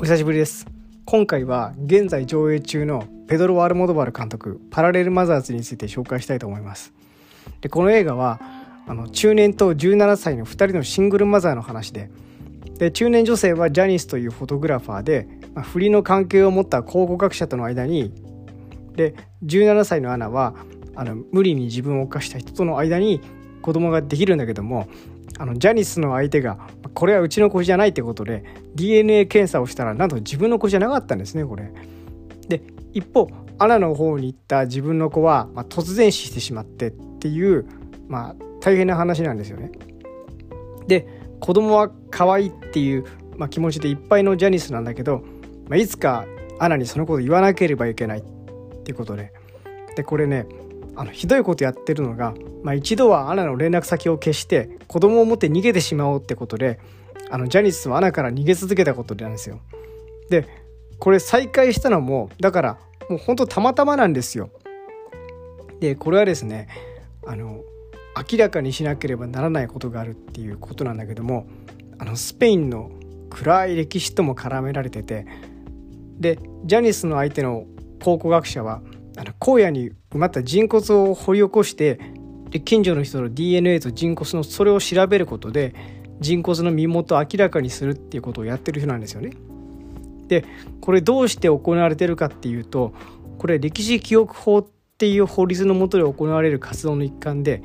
お久しぶりです。今回は現在上映中のペドロ・ワルモドバル監督パラレル・マザーズについて紹介したいと思います。でこの映画はあの中年と17歳の2人のシングルマザーの話でで中年女性はジャニスというフォトグラファーで、まあ、不倫の関係を持った考古学者との間にで17歳のアナはあの無理に自分を犯した人との間に子供ができるんだけどもあのジャニスの相手がこれはうちの子じゃないってことで DNA 検査をしたらなんと自分の子じゃなかったんですねこれ。で一方アナの方に行った自分の子は、まあ、突然死してしまってっていう、まあ、大変な話なんですよね。で子供は可愛いっていう、まあ、気持ちでいっぱいのジャニスなんだけど、まあ、いつかアナにそのこと言わなければいけないっていうことででこれねあのひどいことやってるのが、まあ、一度はアナの連絡先を消して子供を持って逃げてしまおうってことであのジャニスはアナから逃げ続けたことなんですよ。でこれ再会したのもだからもうほんとたまたまなんですよ。でこれはですねあの明らかにしなければならないことがあるっていうことなんだけどもあのスペインの暗い歴史とも絡められててでジャニスの相手の考古学者はあの荒野に埋まった人骨を掘り起こしてで近所の人の DNA と人骨のそれを調べることで人骨の身元を明らかにするっていうことをやってる人なんですよね。でこれどうして行われてるかっていうとこれ歴史記憶法っていう法律の下で行われる活動の一環で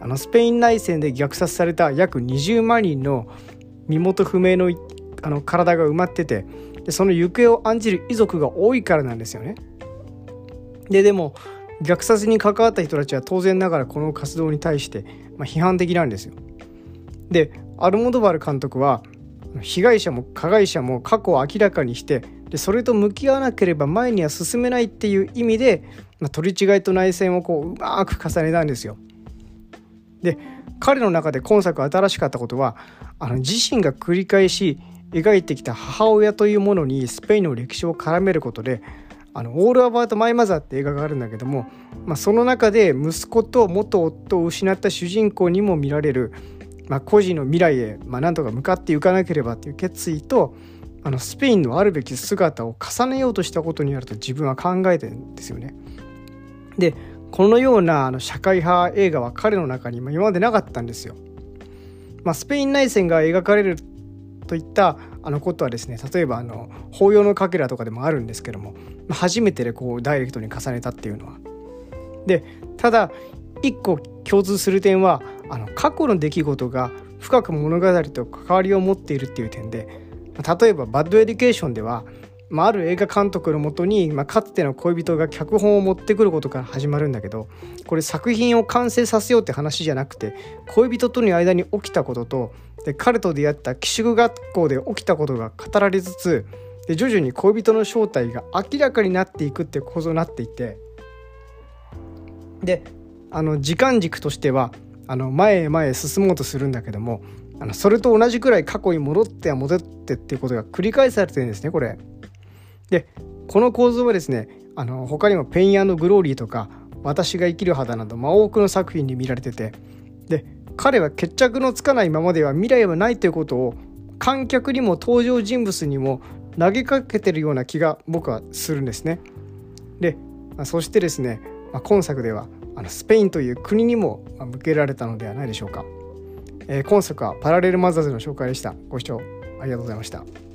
あのスペイン内戦で虐殺された約20万人の身元不明のあの体が埋まっててでその行方を案じる遺族が多いからなんですよね。ででも虐殺に関わった人たちは当然ながらこの活動に対して、まあ、批判的なんですよ。でアルモドバル監督は被害者も加害者も過去を明らかにしてでそれと向き合わなければ前には進めないっていう意味で、まあ、取り違いと内戦をこううまく重ねたんですよ。で彼の中で今作新しかったことはあの自身が繰り返し描いてきた母親というものにスペインの歴史を絡めることであのオールアバート・マイ・マザーって映画があるんだけども、まあ、その中で息子と元夫を失った主人公にも見られる、まあ、孤児の未来へ、まあ、なんとか向かっていかなければという決意とあのスペインのあるべき姿を重ねようとしたことにあると自分は考えてるんですよね。でこのようなあの社会派映画は彼の中に今までなかったんですよ。まあ、スペイン内戦が描かれるといったあのことはですね例えばあの抱擁のかけらとかでもあるんですけども初めてでこうダイレクトに重ねたっていうのは。でただ一個共通する点はあの過去の出来事が深く物語と関わりを持っているっていう点で例えば「バッドエデュケーション」では、まあ、ある映画監督のもとに、まあ、かつての恋人が脚本を持ってくることから始まるんだけどこれ作品を完成させようって話じゃなくて恋人との間に起きたこととで彼と出会った寄宿学校で起きたことが語られつつで徐々に恋人の正体が明らかになっていくって構造になっていてであの時間軸としてはあの前へ前へ進もうとするんだけどもあのそれと同じくらい過去に戻っては戻ってっていうことが繰り返されてるんですねこれ。でこの構造はですねあの他にも「ペイングローリー」とか「私が生きる肌」など、まあ、多くの作品に見られててで彼は決着のつかないままでは未来はないということを観客にも登場人物にも投げかけてるような気が僕はするんですね。で、まあ、そしてですね、まあ、今作ではあのスペインという国にも向けられたのではないでしょうか。えー、今作はパラレルマザーズの紹介でした。ご視聴ありがとうございました。